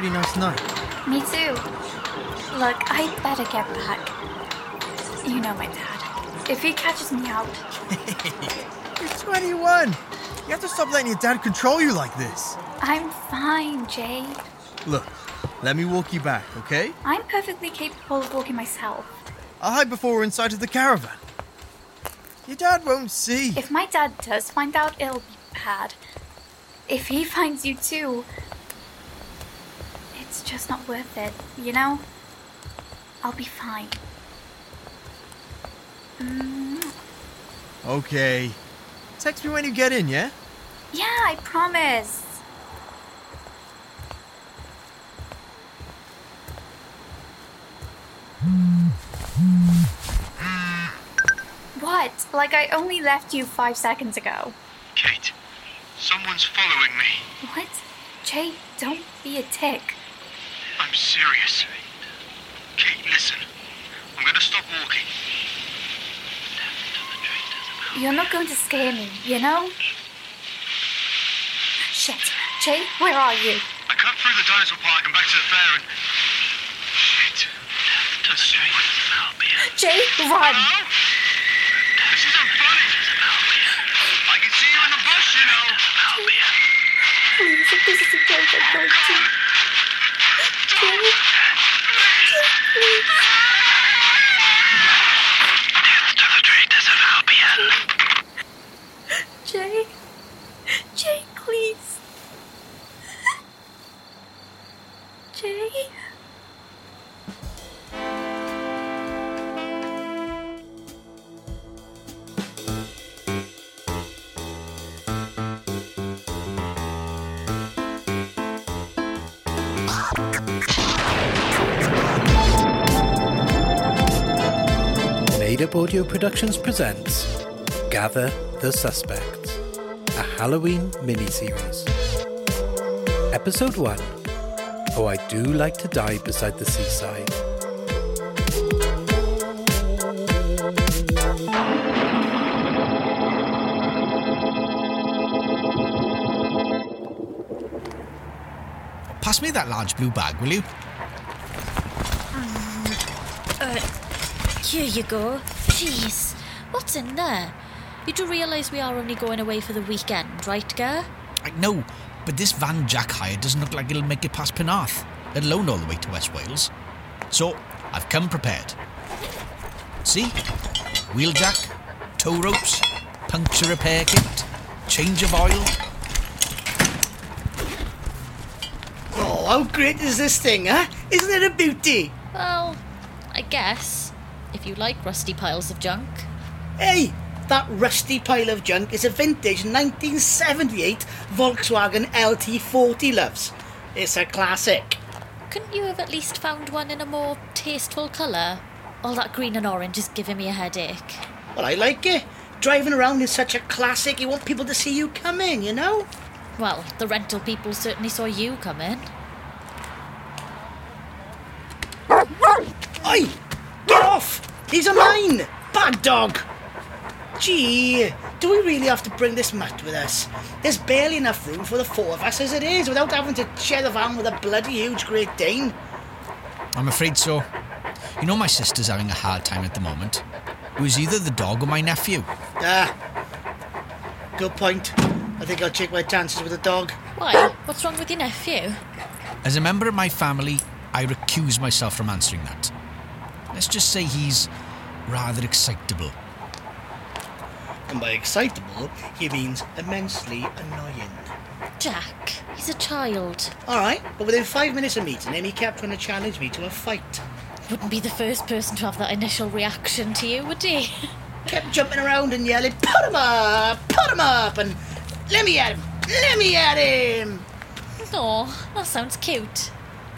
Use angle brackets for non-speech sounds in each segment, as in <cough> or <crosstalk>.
really nice night. Me too. Look, I better get back. You know my dad. If he catches me out, <laughs> You're 21. You have to stop letting your dad control you like this. I'm fine, Jay. Look, let me walk you back, okay? I'm perfectly capable of walking myself. I'll hide before we're inside of the caravan. Your dad won't see. If my dad does find out, it'll be bad. If he finds you too, just not worth it, you know? I'll be fine. Mm, Okay. Text me when you get in, yeah? yeah, I promise. What? Like I only left you five seconds ago. Kate, someone's following me. What? Jay, don't be a tick. I'm serious. Kate, listen. I'm gonna stop walking. You're not going to scare me, you know? Shit. Jay, where are you? I cut through the dinosaur park and back to the fair and. Shit. The street doesn't help me. Jay, run! Hello? This isn't funny. I can see you in the bush, you know. Please, if this is a joke, I'm going to. Jay? Productions presents Gather the Suspects, a Halloween miniseries. Episode 1 Oh, I Do Like to Die Beside the Seaside. Pass me that large blue bag, will you? Here you go. Jeez, what's in there? You do realise we are only going away for the weekend, right, Ger? I know, but this van Jack hired doesn't look like it'll make it past Penarth, let alone all the way to West Wales. So, I've come prepared. See? Wheel jack, tow ropes, puncture repair kit, change of oil. Oh, how great is this thing, huh? Isn't it a beauty? Well, I guess. If you like rusty piles of junk. Hey, that rusty pile of junk is a vintage 1978 Volkswagen LT40, loves. It's a classic. Couldn't you have at least found one in a more tasteful colour? All that green and orange is giving me a headache. Well, I like it. Driving around in such a classic, you want people to see you come in, you know? Well, the rental people certainly saw you come in. Oi! Get off! These are mine! Bad dog! Gee, do we really have to bring this mutt with us? There's barely enough room for the four of us as it is without having to share the van with a bloody huge Great Dane. I'm afraid so. You know my sister's having a hard time at the moment. It was either the dog or my nephew. Ah, good point. I think I'll take my chances with the dog. Why? What's wrong with your nephew? As a member of my family, I recuse myself from answering that. Let's just say he's rather excitable. And by excitable, he means immensely annoying. Jack, he's a child. Alright, but within five minutes of meeting him, he kept trying to challenge me to a fight. Wouldn't be the first person to have that initial reaction to you, would he? <laughs> Kept jumping around and yelling, put him up, put him up, and let me at him, let me at him. Oh, that sounds cute.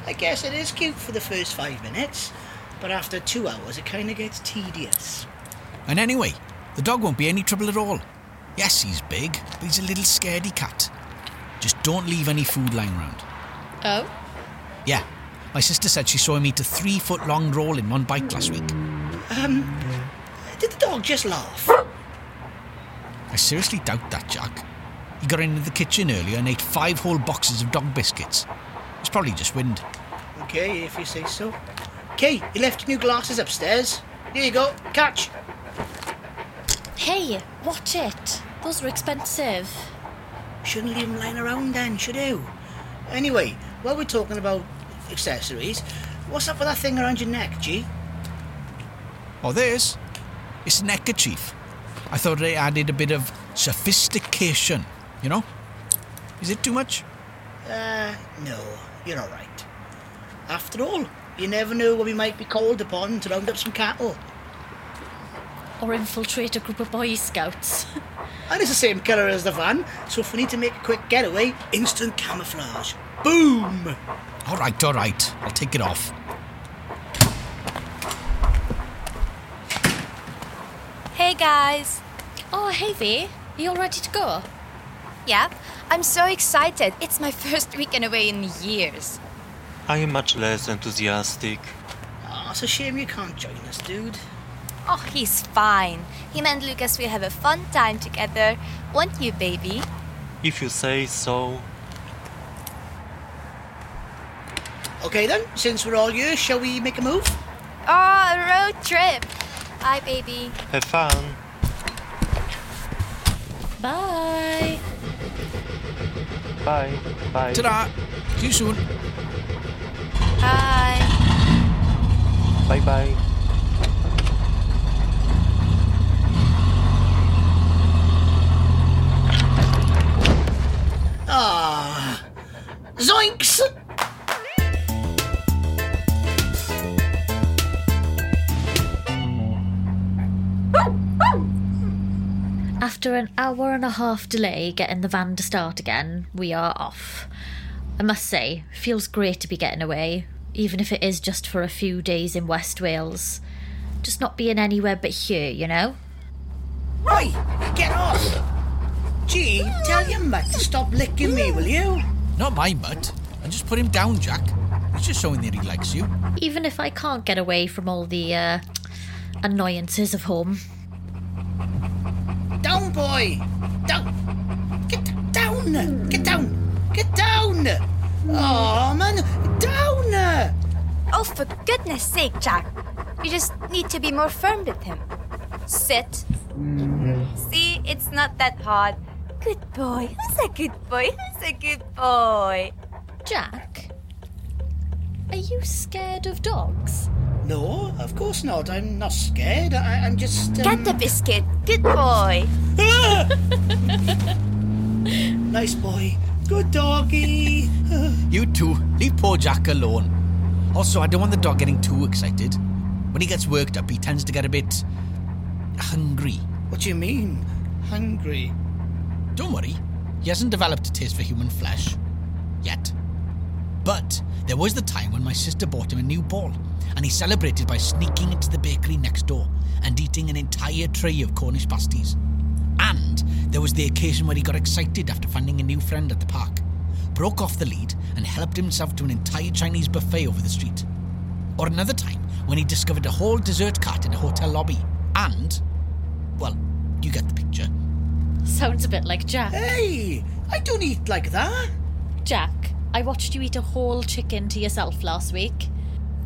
I guess it is cute for the first five minutes, but after two hours, it kind of gets tedious. And anyway, the dog won't be any trouble at all. Yes, he's big, but he's a little scaredy cat. Just don't leave any food lying around. Oh? Yeah, my sister said she saw him eat a three foot long roll in one bite last week. Um, did the dog just laugh? I seriously doubt that, Jack. He got into the kitchen earlier and ate five whole boxes of dog biscuits. It's probably just wind. Okay, if you say so. Okay, you left your new glasses upstairs. Here you go. Catch. Hey, watch it. Those are expensive. Shouldn't leave them lying around then, should you? Anyway, while we're talking about accessories, what's up with that thing around your neck, G? Oh, this? It's a neckerchief. I thought it added a bit of sophistication, you know? Is it too much? Uh, no, you're alright. After all, you never know when we might be called upon to round up some cattle. Or infiltrate a group of Boy Scouts. And it's the same colour as the van, so if we need to make a quick getaway, instant camouflage. Boom! All right, all right. I'll take it off. Hey guys. oh, hey, V. Are you all ready to go? Yeah, I'm so excited. It's my <laughs> first weekend away in years. I am much less enthusiastic. Oh, it's a shame you can't join us, dude. Oh, he's fine. Him and Lucas will have a fun time together, won't you, baby? If you say so. Okay then, since we're all here, shall we make a move? Oh, a road trip. Bye, baby. Have fun. Bye. Bye. Bye. Ta-da! See you soon. Bye. Bye bye. Ah, zoinks! After an hour and a half delay getting the van to start again, we are off. I must say, feels great to be getting away, even if it is just for a few days in West Wales. Just not being anywhere but here, you know? Right, get off! Gee, tell your mutt to stop licking me, will you? Not my mutt. And just put him down, Jack. He's just showing that he likes you. Even if I can't get away from all the uh, annoyances of home. Down, boy! Down! Get down! Get down! Get down! Oh, man! Down! Oh, for goodness sake, Jack. You just need to be more firm with him. Sit. See, it's not that hard. Good boy. Who's a good boy? Who's a good boy? Jack, are you scared of dogs? No, of course not. I'm not scared. I, I'm just. Um... Get the biscuit. Good boy. <laughs> Nice boy. Good doggy. You two, leave poor Jack alone. Also, I don't want the dog getting too excited. When he gets worked up, he tends to get a bit hungry. what do you mean? Hungry? Don't worry, he hasn't developed a taste for human flesh. Yet. But there was the time when my sister bought him a new ball, and he celebrated by sneaking into the bakery next door and eating an entire tray of Cornish pasties. And there was the occasion where he got excited after finding a new friend at the park, broke off the lead, and helped himself to an entire Chinese buffet over the street. Or another time when he discovered a whole dessert cart in a hotel lobby, and. well, you get the picture. Sounds a bit like Jack. Hey, I don't eat like that. Jack, I watched you eat a whole chicken to yourself last week.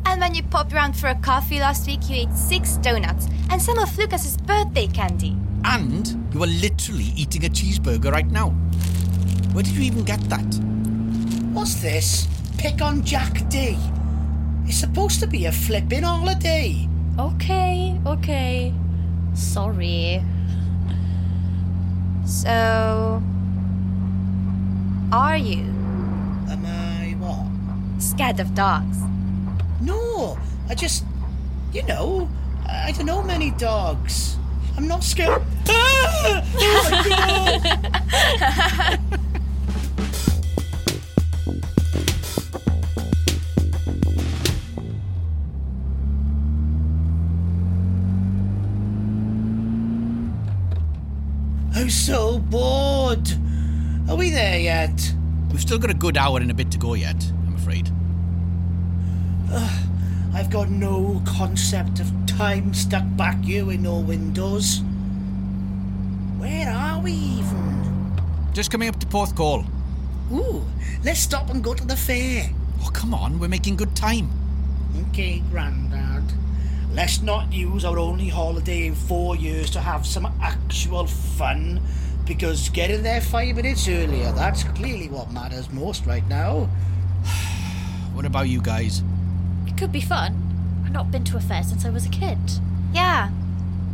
And when you popped around for a coffee last week, you ate six donuts and some of Lucas's birthday candy. And you are literally eating a cheeseburger right now. Where did you even get that? What's this? Pick on Jack D. It's supposed to be a flipping holiday. Okay, okay. Sorry. So. Are you Am I what? scared of dogs? No, I just. You know, I don't know many dogs. I'm not scared. Ah! Oh my God! I'm so bored. Are we there yet? We've still got a good hour and a bit to go yet, I'm afraid. I've got no concept of time stuck back here in no windows. Where are we even? Just coming up to Porthcawl. Ooh, let's stop and go to the fair. Oh, come on, we're making good time. Okay, Grandad. Let's not use our only holiday in four years to have some actual fun. Because getting there five minutes earlier, that's clearly what matters most right now. <sighs> <sighs> What about you guys? It could be fun. I've not been to a fair since I was a kid. Yeah,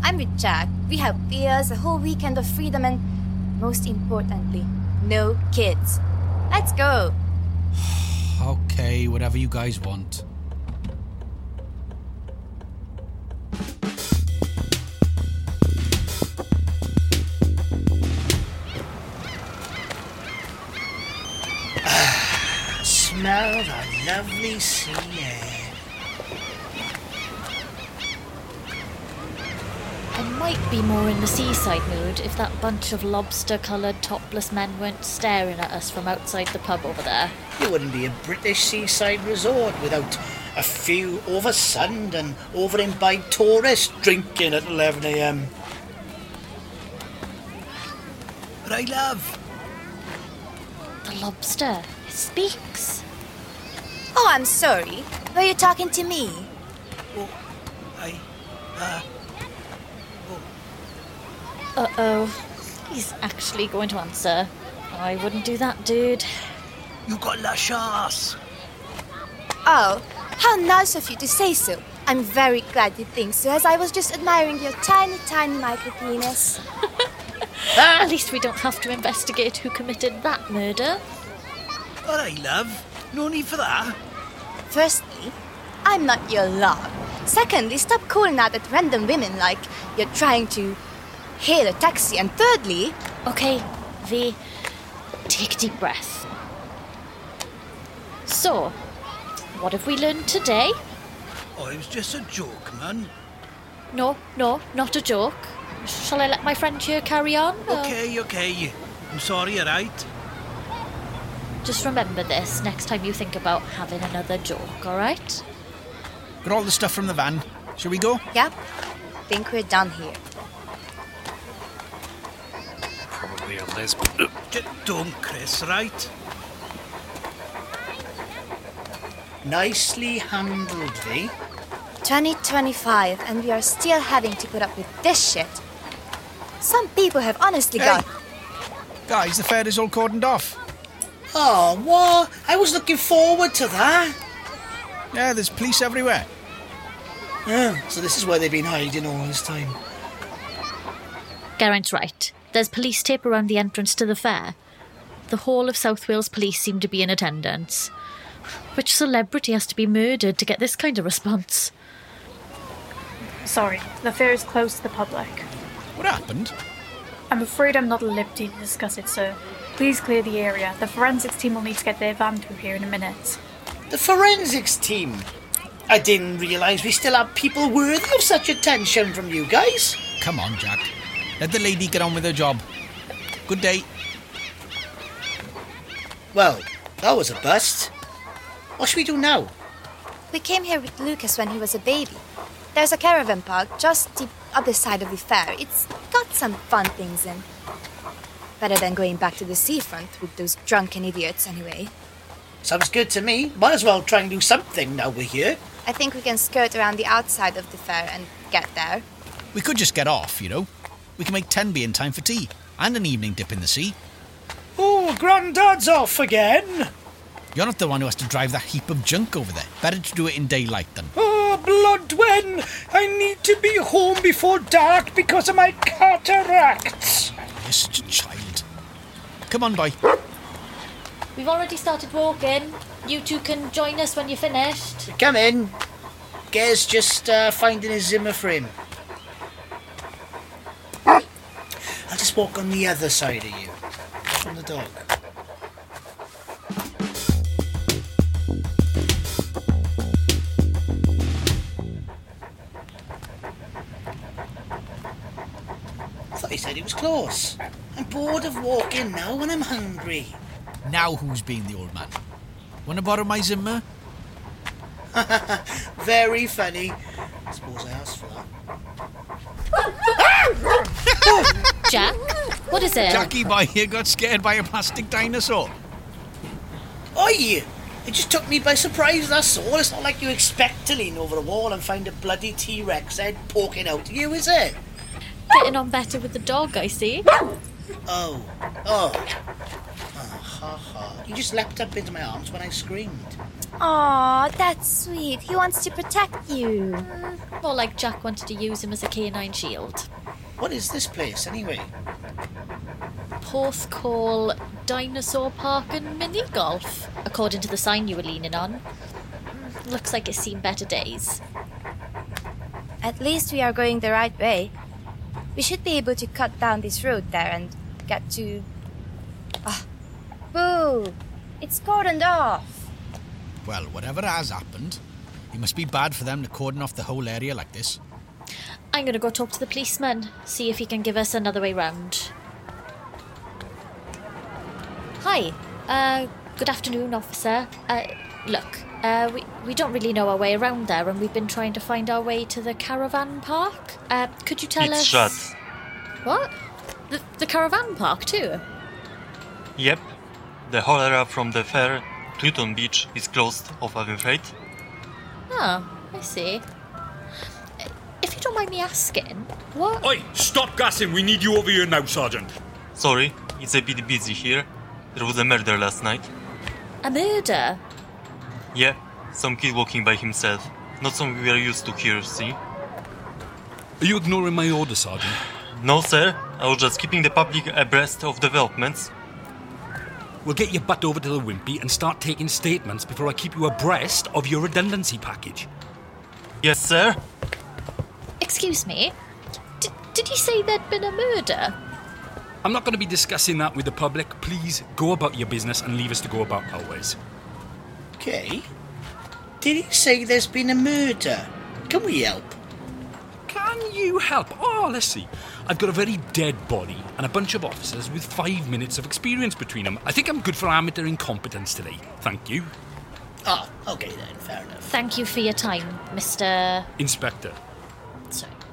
I'm with Jack. We have beers, a whole weekend of freedom, and most importantly, no kids. Let's go. Okay, whatever you guys want. <sighs> Smell the lovely sea air. I might be more in the seaside mood if that bunch of lobster coloured topless men weren't staring at us from outside the pub over there. It wouldn't be a British seaside resort without a few oversunned and over imbibed tourists drinking at 11am. But I love. The lobster. It speaks. Oh, I'm sorry. Were you talking to me? Oh, I. Uh. Uh oh. He's actually going to answer. I wouldn't do that, dude. You got la chasse. Oh, how nice of you to say so. I'm very glad you think so, as I was just admiring your tiny, tiny micro penis. <laughs> At least we don't have to investigate who committed that murder. All right, love. No need for that. Firstly, I'm not your love. Secondly, stop calling out at random women like you're trying to hail a taxi. And thirdly, Okay, V, take a deep breath. So, what have we learned today? Oh, it was just a joke, man. No, no, not a joke. Shall I let my friend here carry on? or- Okay, okay. I'm sorry, alright? Just remember this next time you think about having another joke, alright? Got all the stuff from the van. Shall we go? Yeah. think we're done here. Probably a lesbian. Just don't, Chris, right? Nicely handled, V. 2025, and we are still having to put up with this shit. Some people have honestly Hey. got. Guys, the fair is all cordoned off. Oh, what? I was looking forward to that. Yeah, there's police everywhere. Yeah, so this is where they've been hiding all this time. Geraint's right. There's police tape around the entrance to the fair. The whole of South Wales Police seem to be in attendance. Which celebrity has to be murdered to get this kind of response? Sorry, the fair is closed to the public. What happened? I'm afraid I'm not at liberty to discuss it, sir. Please clear the area. The forensics team will need to get their van through here in a minute. The forensics team. I didn't realise we still have people worthy of such attention from you guys. Come on, Jack. Let the lady get on with her job. Good day. Well, that was a bust. What should we do now? We came here with Lucas when he was a baby. There's a caravan park just the other side of the fair. It's got some fun things in. Better than going back to the seafront with those drunken idiots, anyway. Sounds good to me. Might as well try and do something now we're here. I think we can skirt around the outside of the fair and get there. We could just get off, you know. We can make Tenby in time for tea and an evening dip in the sea. Oh, Grandad's off again. You're not the one who has to drive that heap of junk over there. Better to do it in daylight then. Oh, Blodwen! I need to be home before dark because of my cataracts. You're such a child. Come on, boy. We've already started walking. You two can join us when you're finished. Come in. Gez just uh, finding his Zimmer frame. I'll just walk on the other side of you. From the dog. I thought he said it was close. I'm bored of walking now when I'm hungry. Now who's being the old man? Want to borrow my Zimmer? <laughs> Very funny. I Suppose I asked for that. <laughs> Jack, what is it? Jackie boy here got scared by a plastic dinosaur. Oi! It just took me by surprise, that's all. It's not like you expect to lean over a wall and find a bloody T-Rex head poking out at you, is it? Getting on better with the dog, I see. Oh. Oh. Oh, ha ha. You just leapt up into my arms when I screamed. Aw, that's sweet. He wants to protect you. More like Jack wanted to use him as a canine shield. What is this place, anyway? Porthcawl Dinosaur Park and Mini Golf, according to the sign you were leaning on. Mm, Looks like it's seen better days. At least we are going the right way. We should be able to cut down this road there and get to. Ah, boo! It's cordoned off. Well, whatever has happened, it must be bad for them to cordon off the whole area like this. I'm gonna go talk to the policeman, see if he can give us another way round. Hi, uh, good afternoon, officer. Uh, look, uh, we, we don't really know our way around there, and we've been trying to find our way to the caravan park. Uh, could you tell it's us? shut. What? The, the caravan park, too? Yep. The whole area from the fair, Pluton Beach, is closed off, I'm afraid. Oh, I see. If you don't mind me asking, what? Oi, stop gassing. We need you over here now, Sergeant. Sorry, it's a bit busy here. There was a murder last night. A murder? Yeah, some kid walking by himself. Not something we are used to here, see? Are you ignoring my order, Sergeant? No, sir. I was just keeping the public abreast of developments. We'll get your butt over to the Wimpy and start taking statements before I keep you abreast of your redundancy package. Yes, sir. Excuse me? D- did you say there'd been a murder? I'm not going to be discussing that with the public. Please go about your business and leave us to go about our ways. Okay. Did he say there's been a murder? Can we help? Can you help? Oh, let's see. I've got a very dead body and a bunch of officers with five minutes of experience between them. I think I'm good for amateur incompetence today. Thank you. Oh, okay then, fair enough. Thank you for your time, Mr. Inspector.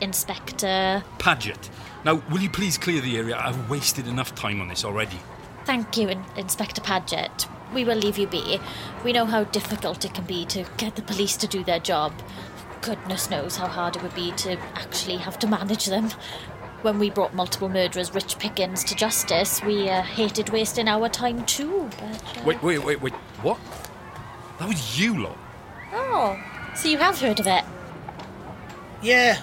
Sorry, Inspector. Paget. Now, will you please clear the area? I've wasted enough time on this already. Thank you, In- Inspector Paget. We will leave you be. We know how difficult it can be to get the police to do their job. Goodness knows how hard it would be to actually have to manage them. When we brought multiple murderers, Rich Pickings, to justice, we uh, hated wasting our time too. But, uh... Wait, wait, wait, wait. What? That was you lot. Oh, so you have heard of it? Yeah.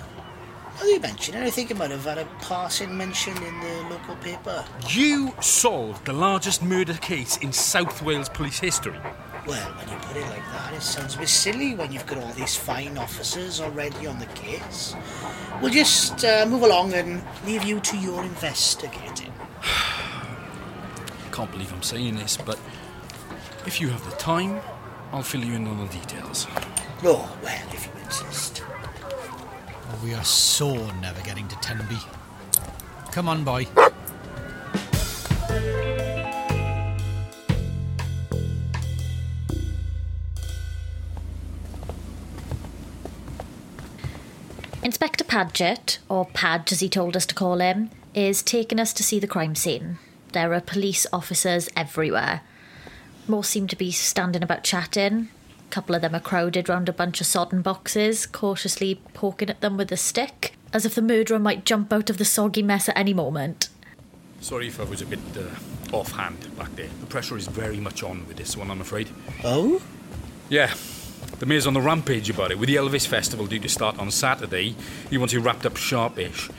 Now you mention it, I think it might have had a passing mention in the local paper. You solved the largest murder case in South Wales police history. Well, when you put it like that, it sounds a bit silly when you've got all these fine officers already on the case. We'll just uh, move along and leave you to your investigating. I <sighs> can't believe I'm saying this, but if you have the time, I'll fill you in on the details. Oh, well, if you insist. Oh, we are so never getting to Tenby. Come on, boy. Inspector Paget, or Padge as he told us to call him, is taking us to see the crime scene. There are police officers everywhere. Most seem to be standing about chatting. A couple of them are crowded round a bunch of sodden boxes, cautiously poking at them with a stick, as if the murderer might jump out of the soggy mess at any moment. Sorry if I was a bit uh, offhand back there. The pressure is very much on with this one, I'm afraid. Oh? Yeah. The mayor's on the rampage about it. With the Elvis Festival due to start on Saturday, he wants it wrapped up sharpish.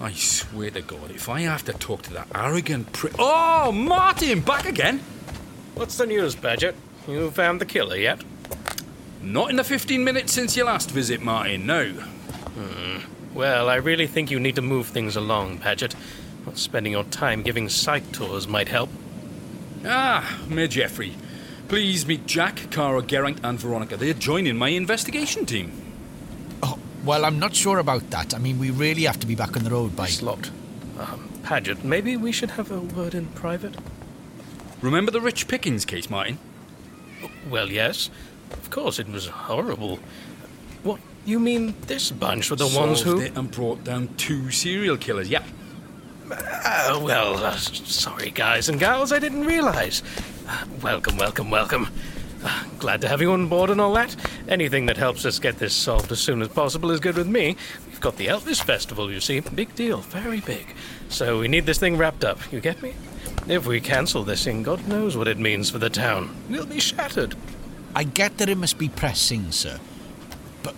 I swear to God, if I have to talk to that arrogant pri- Oh, Martin, back again? What's the news, Badger? You found the killer yet? Not in the 15 minutes since your last visit, Martin, no. Hmm. Well, I really think you need to move things along, Paget. Well, spending your time giving site tours might help. Ah, Mayor Jeffrey. Please meet Jack, Cara, Geraint, and Veronica. They're joining my investigation team. Oh, well, I'm not sure about that. I mean, we really have to be back on the road by. Slot. Um, Paget, maybe we should have a word in private? Remember the Rich Pickings case, Martin? Well, yes. Of course, it was horrible. What, you mean this bunch were the ones who. Solved it and brought down two serial killers, yep. Uh, well, uh, sorry, guys and gals, I didn't realize. Uh, welcome, welcome, welcome. Glad to have you on board and all that. Anything that helps us get this solved as soon as possible is good with me. We've got the Elvis Festival, you see. Big deal, very big. So we need this thing wrapped up, you get me? If we cancel this thing, God knows what it means for the town. We'll be shattered. I get that it must be pressing, sir. But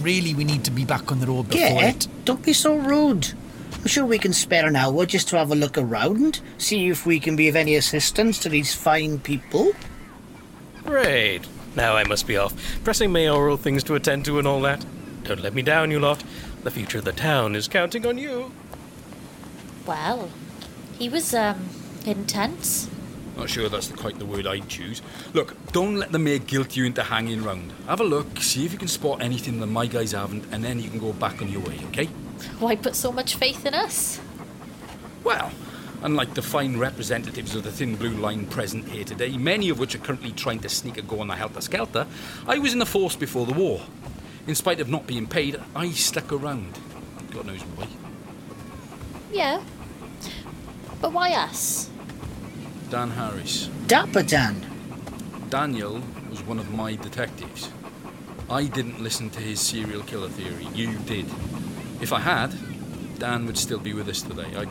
really, we need to be back on the road before Yeah, it. don't be so rude. I'm sure we can spare an hour just to have a look around, see if we can be of any assistance to these fine people. Great. Now I must be off. Pressing mayoral things to attend to and all that. Don't let me down, you lot. The future of the town is counting on you. Well, he was, um, intense. Not sure that's quite the word I'd choose. Look, don't let the mayor guilt you into hanging round. Have a look, see if you can spot anything that my guys haven't, and then you can go back on your way, okay? Why put so much faith in us? Well, unlike the fine representatives of the Thin Blue Line present here today, many of which are currently trying to sneak a go on the Helter Skelter, I was in the force before the war. In spite of not being paid, I stuck around. God knows why. Yeah. But why us? Dan Harris. Dapper Dan. Daniel was one of my detectives. I didn't listen to his serial killer theory. You did. If I had, Dan would still be with us today. I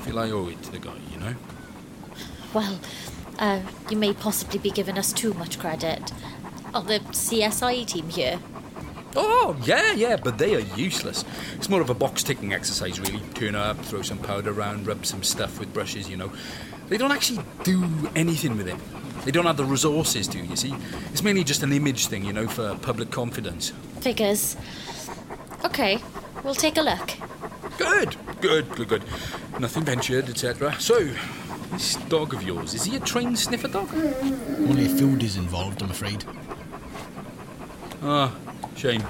feel I owe it to the guy, you know? Well, uh, you may possibly be giving us too much credit. On the CSI team here. Oh, yeah, yeah, but they are useless. It's more of a box ticking exercise, really. Turn up, throw some powder around, rub some stuff with brushes, you know. They don't actually do anything with it. They don't have the resources to, you see. It's mainly just an image thing, you know, for public confidence. Figures. Okay, we'll take a look. Good, good, good, good. Nothing ventured, etc. So, this dog of yours, is he a trained sniffer dog? Only if food is involved, I'm afraid. Ah, shame.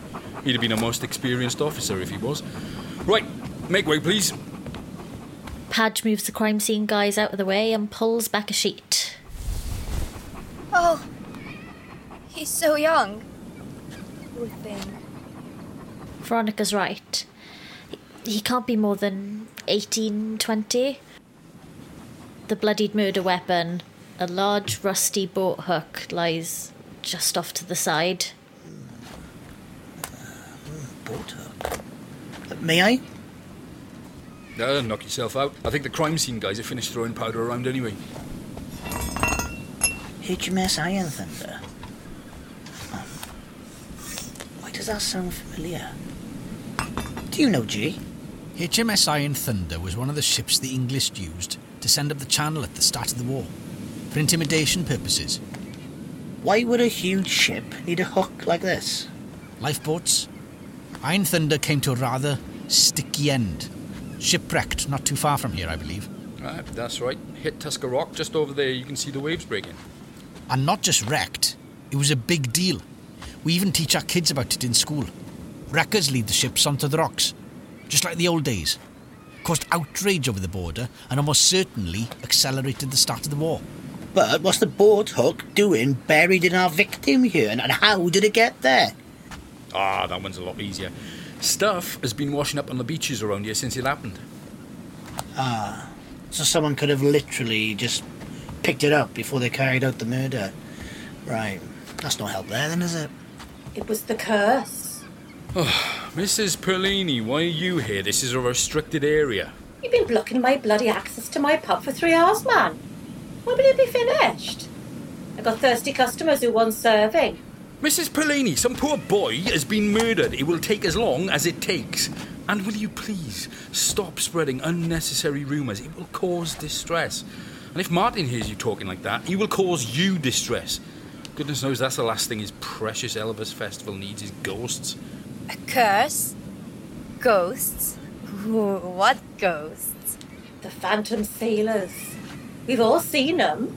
He'd have been a most experienced officer if he was. Right, make way, please. Padge moves the crime scene guys out of the way and pulls back a sheet. Oh, he's so young. Poor thing. Veronica's right. He- He can't be more than 18, 20. The bloodied murder weapon, a large rusty boat hook, lies just off to the side. Boat hook. May I? Uh, knock yourself out. I think the crime scene guys have finished throwing powder around anyway. HMS Iron Thunder. Um, Why does that sound familiar? Do you know, G? HMS Iron Thunder was one of the ships the English used to send up the channel at the start of the war, for intimidation purposes. Why would a huge ship need a hook like this? Lifeboats. Iron Thunder came to a rather sticky end. Shipwrecked not too far from here, I believe. Right, that's right. Hit Tusker Rock, just over there, you can see the waves breaking. And not just wrecked, it was a big deal. We even teach our kids about it in school. Wreckers lead the ships onto the rocks, just like the old days. Caused outrage over the border and almost certainly accelerated the start of the war. But what's the boat hook doing buried in our victim here, and and how did it get there? Ah, that one's a lot easier. Stuff has been washing up on the beaches around here since it happened. Ah, so someone could have literally just picked it up before they carried out the murder. Right, that's no help there, then, is it? It was the curse. Mrs. Perlini, why are you here? This is a restricted area. You've been blocking my bloody access to my pub for three hours, man. When will it be finished? I've got thirsty customers who want serving. Mrs. Perlini, some poor boy has been murdered. It will take as long as it takes. And will you please stop spreading unnecessary rumours? It will cause distress. And if Martin hears you talking like that, he will cause you distress. Goodness knows that's the last thing his precious Elvis Festival needs is ghosts. A curse? Ghosts? Ooh, <laughs> what ghosts? The phantom sailors. We've all seen them.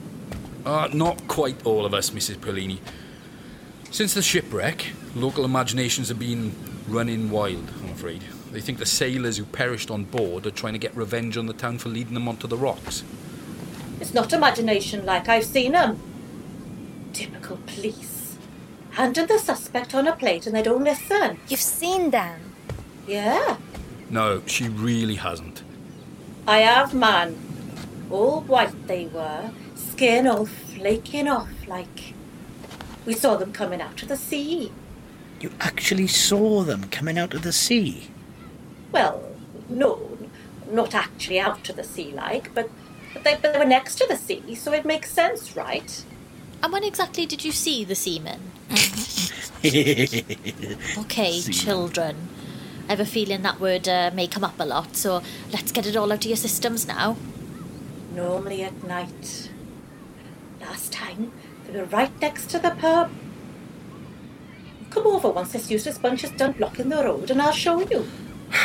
Uh, not quite all of us, Mrs. Perlini. Since the shipwreck, local imaginations have been running wild, I'm afraid. They think the sailors who perished on board are trying to get revenge on the town for leading them onto the rocks. It's not imagination like I've seen them. Typical police. Handed the suspect on a plate and they don't listen. You've seen them? Yeah, No, she really hasn't. I have, man. All white they were, skin all flaking off like We saw them coming out of the sea. You actually saw them coming out of the sea? Well, no, not actually out to the sea like, but, but they, they were next to the sea, so it makes sense, right? And when exactly did you see the seamen? <laughs> Okay, children. I have a feeling that word uh, may come up a lot, so let's get it all out of your systems now. Normally at night. Last time, they were right next to the pub. Come over once this useless bunch is done blocking the road and I'll show you. <sighs>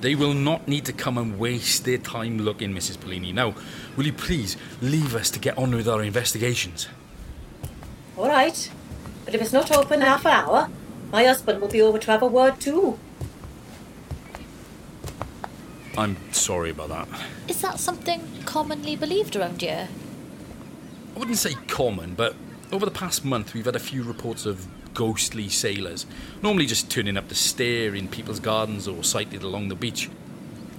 They will not need to come and waste their time looking, Mrs. Perlini. Now, will you please leave us to get on with our investigations? All right, but if it's not open in half an hour, my husband will be over to have a word too. I'm sorry about that. Is that something commonly believed around here? I wouldn't say common, but over the past month we've had a few reports of ghostly sailors, normally just turning up to stare in people's gardens or sighted along the beach.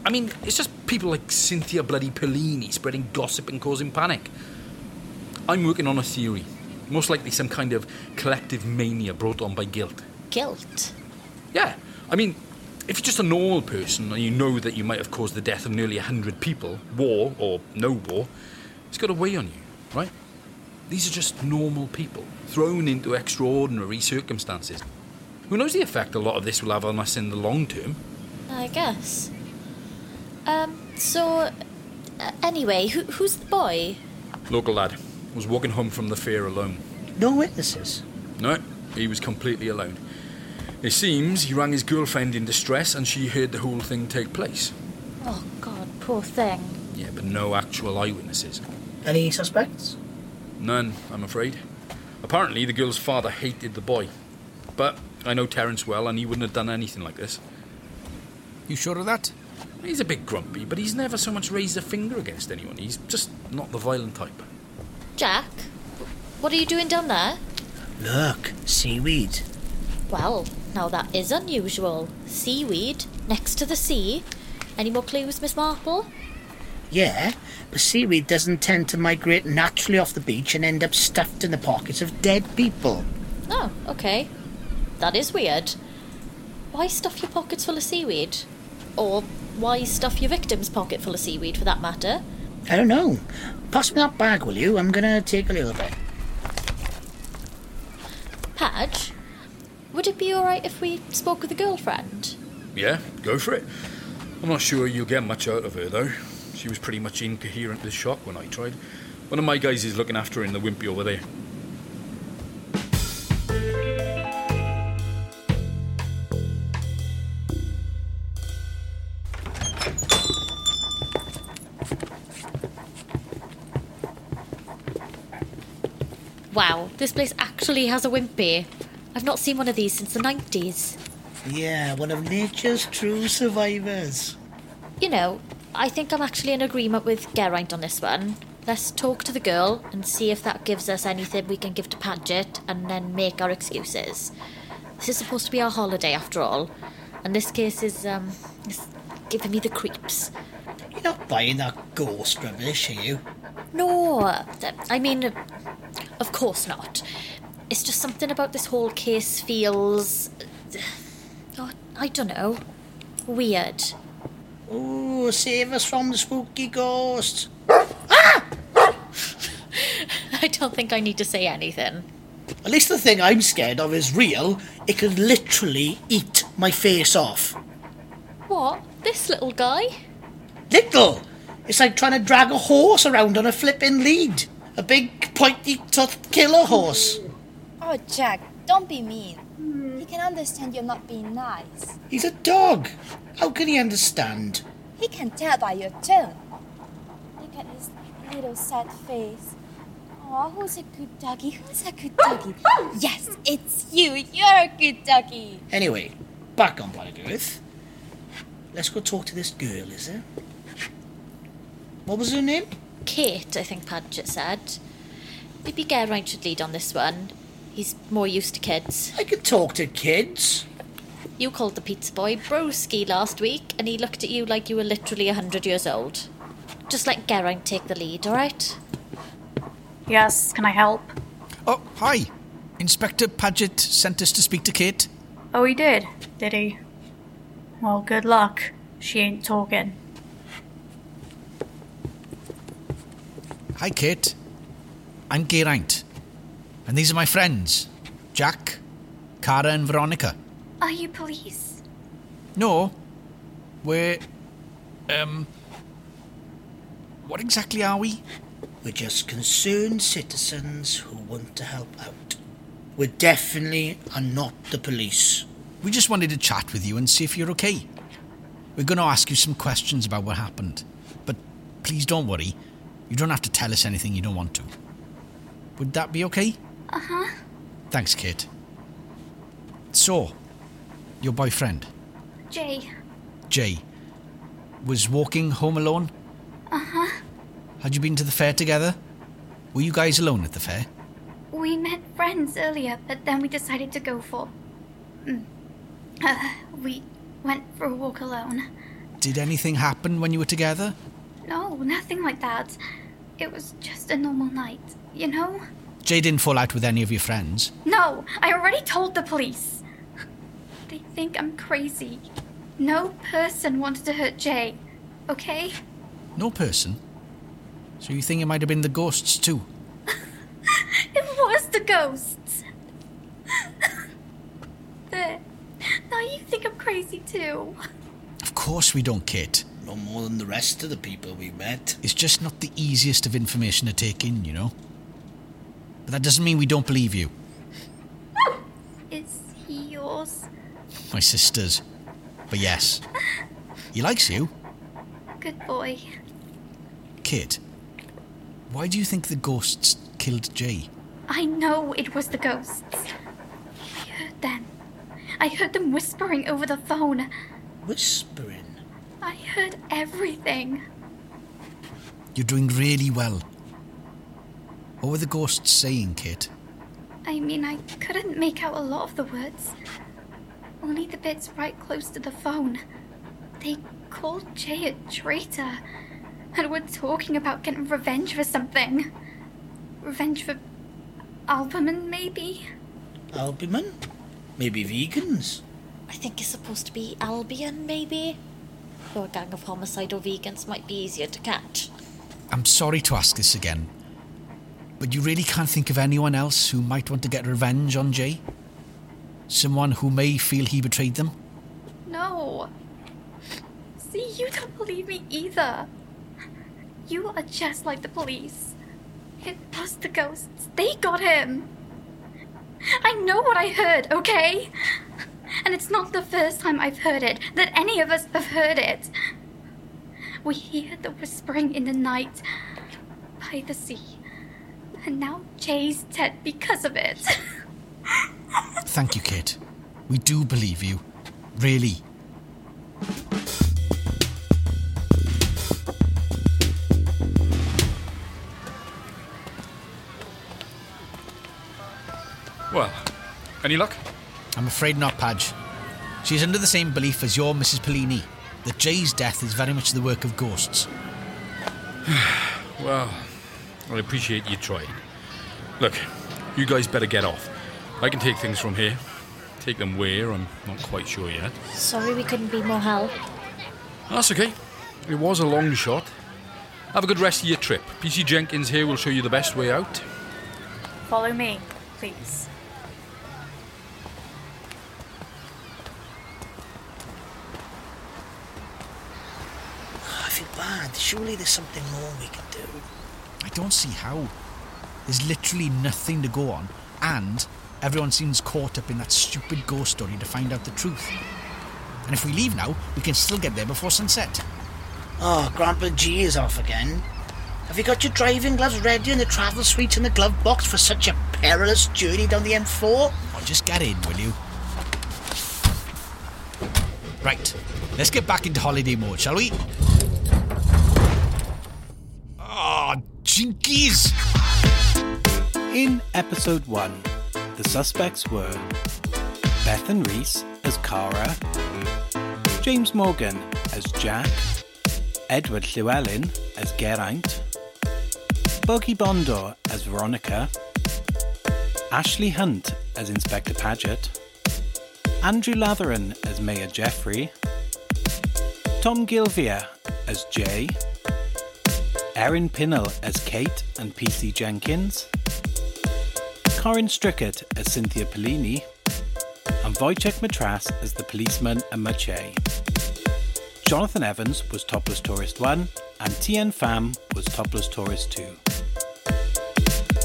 I mean, it's just people like Cynthia Bloody Perlini spreading gossip and causing panic. I'm working on a theory, most likely some kind of collective mania brought on by guilt. Guilt? Yeah, I mean, if you're just a normal person and you know that you might have caused the death of nearly a hundred people, war or no war, it's got a weigh on you, right? These are just normal people thrown into extraordinary circumstances. Who knows the effect a lot of this will have on us in the long term? I guess. Um, so. Uh, anyway, who, who's the boy? Local lad was walking home from the fair alone. No witnesses? No, he was completely alone. It seems he rang his girlfriend in distress and she heard the whole thing take place. Oh, God, poor thing. Yeah, but no actual eyewitnesses. Any suspects? None, I'm afraid. Apparently, the girl's father hated the boy. But I know Terence well, and he wouldn't have done anything like this. You sure of that? He's a bit grumpy, but he's never so much raised a finger against anyone. He's just not the violent type. Jack, what are you doing down there? Look, seaweed. Well, now that is unusual. Seaweed, next to the sea. Any more clues, Miss Marple? Yeah, but seaweed doesn't tend to migrate naturally off the beach and end up stuffed in the pockets of dead people. Oh, okay. That is weird. Why stuff your pockets full of seaweed? Or why stuff your victim's pocket full of seaweed, for that matter? I don't know. Pass me that bag, will you? I'm gonna take a little bit. Padge, would it be alright if we spoke with a girlfriend? Yeah, go for it. I'm not sure you'll get much out of her, though. She was pretty much incoherent with shock when I tried. One of my guys is looking after her in the wimpy over there. Wow, this place actually has a wimpy. I've not seen one of these since the 90s. Yeah, one of nature's true survivors. You know, I think I'm actually in agreement with Geraint on this one. Let's talk to the girl and see if that gives us anything we can give to Paget and then make our excuses. This is supposed to be our holiday after all, and this case is, um, is giving me the creeps. You're not buying that ghost rubbish, are you? No, I mean, of course not. It's just something about this whole case feels. <sighs> Oh, I don't know. Weird. Oh, save us from the spooky ghosts. Ah! <laughs> I don't think I need to say anything. At least the thing I'm scared of is real. It could literally eat my face off. What? This little guy? Little! It's like trying to drag a horse around on a flipping lead. A big, pointy toothed killer horse. Oh, Jack, don't be mean. Mm-hmm. He can understand you're not being nice. He's a dog. How can he understand? He can tell by your tone. Look at his little sad face. Oh, who's a good doggy? Who's a good doggy? <coughs> yes, it's you. You're a good doggy. Anyway, back on planet Earth. Let's go talk to this girl, is it? What was her name? Kate, I think Paget said. Maybe Geraint should lead on this one. He's more used to kids. I can talk to kids. You called the pizza boy broski last week, and he looked at you like you were literally a hundred years old. Just let Geraint take the lead, alright? Yes, can I help? Oh, hi. Inspector Paget sent us to speak to Kate. Oh, he did, did he? Well, good luck. She ain't talking. Hi, Kate. I'm Geraint. And these are my friends Jack, Cara, and Veronica. Are you police? No, we're. Um. What exactly are we? We're just concerned citizens who want to help out. We definitely are not the police. We just wanted to chat with you and see if you're okay. We're going to ask you some questions about what happened. But please don't worry. You don't have to tell us anything you don't want to. Would that be okay? Uh huh. Thanks, Kate. So, your boyfriend, Jay. Jay, was walking home alone? Uh huh. Had you been to the fair together? Were you guys alone at the fair? We met friends earlier, but then we decided to go for. Mm. Uh, we went for a walk alone. Did anything happen when you were together? No, nothing like that. It was just a normal night, you know? Jay didn't fall out with any of your friends. No, I already told the police. They think I'm crazy. No person wanted to hurt Jay, okay? No person. So you think it might have been the ghosts too? <laughs> It was the ghosts. <laughs> there. Now you think I'm crazy too. Of course we don't, Kate. No more than the rest of the people we met. It's just not the easiest of information to take in, you know? But that doesn't mean we don't believe you. <laughs> Is he yours? My sister's. But yes. <laughs> He likes you. Good boy. Kate, why do you think the ghosts killed Jay? I know it was the ghosts. I heard them. I heard them whispering over the phone. Whispering? I heard everything. You're doing really well. What were the ghosts saying, Kate? I mean, I couldn't make out a lot of the words. Only the bits right close to the phone. They called Jay a traitor. And were talking about getting revenge for something. Revenge for Albumin, maybe? Albumin? Maybe vegans? I think it's supposed to be Albion, maybe? Though a gang of homicidal vegans might be easier to catch. I'm sorry to ask this again, but you really can't think of anyone else who might want to get revenge on Jay? Someone who may feel he betrayed them? No. See, you don't believe me either. You are just like the police. It was the ghosts. They got him. I know what I heard, okay? And it's not the first time I've heard it, that any of us have heard it. We hear the whispering in the night by the sea. And now Jay's dead because of it. <laughs> Thank you, Kate. We do believe you. Really. Well, any luck? I'm afraid not, Padge. She's under the same belief as your Mrs. Perlini that Jay's death is very much the work of ghosts. <sighs> Well, I appreciate you trying. Look, you guys better get off. I can take things from here. Take them where, I'm not quite sure yet. Sorry we couldn't be more help. That's okay. It was a long shot. Have a good rest of your trip. PC Jenkins here will show you the best way out. Follow me, please. I feel bad. Surely there's something more we can do. I don't see how. There's literally nothing to go on, and everyone seems caught up in that stupid ghost story to find out the truth. And if we leave now, we can still get there before sunset. Oh, Grandpa G is off again. Have you got your driving gloves ready and the travel suite in the glove box for such a perilous journey down the M4? Oh, just get in, will you? Right, let's get back into holiday mode, shall we? Jinkies! In episode 1, the suspects were Bethan Reese as Cara, James Morgan as Jack, Edward Llewellyn as Geraint, Boggy Bondor as Veronica, Ashley Hunt as Inspector Paget, Andrew Latheran as Mayor Jeffrey, Tom Gilvia as Jay, Erin Pinnell as Kate and PC Jenkins, Corin Strickett as Cynthia Perlini, and Wojciech Matras as the policeman and Mache. Jonathan Evans was Topless Tourist 1, and Tien Pham was Topless Tourist 2.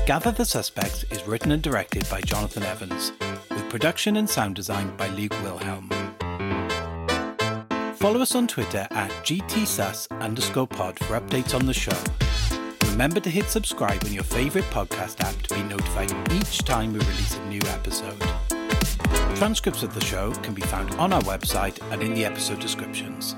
Gather the Suspects is written and directed by Jonathan Evans, with production and sound design by Luke Wilhelm. Follow us on Twitter at GTSUS underscore pod for updates on the show. Remember to hit subscribe on your favourite podcast app to be notified each time we release a new episode. Transcripts of the show can be found on our website and in the episode descriptions.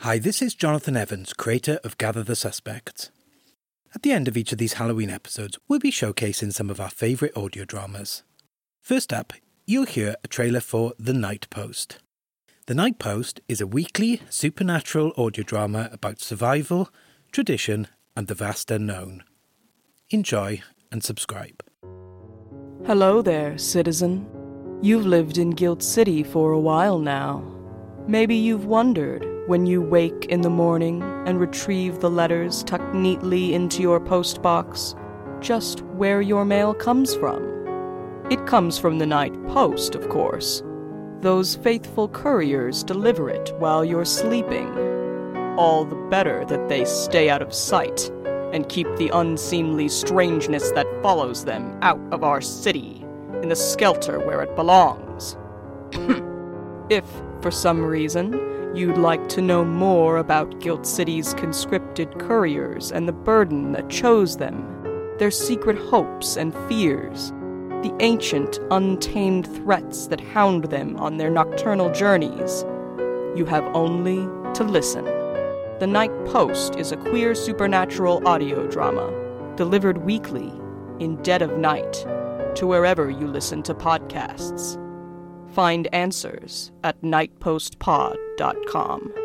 Hi, this is Jonathan Evans, creator of Gather the Suspects. At the end of each of these Halloween episodes, we'll be showcasing some of our favourite audio dramas. First up, you'll hear a trailer for The Night Post. The Night Post is a weekly supernatural audio drama about survival, tradition, and the vast unknown. Enjoy and subscribe. Hello there, citizen. You've lived in Guilt City for a while now. Maybe you've wondered when you wake in the morning and retrieve the letters tucked neatly into your postbox just where your mail comes from. It comes from the night post, of course. Those faithful couriers deliver it while you're sleeping. All the better that they stay out of sight and keep the unseemly strangeness that follows them out of our city, in the skelter where it belongs. <clears throat> if, for some reason, you'd like to know more about Guilt City's conscripted couriers and the burden that chose them, their secret hopes and fears, the ancient, untamed threats that hound them on their nocturnal journeys, you have only to listen. The Night Post is a queer supernatural audio drama, delivered weekly, in dead of night, to wherever you listen to podcasts. Find answers at nightpostpod.com.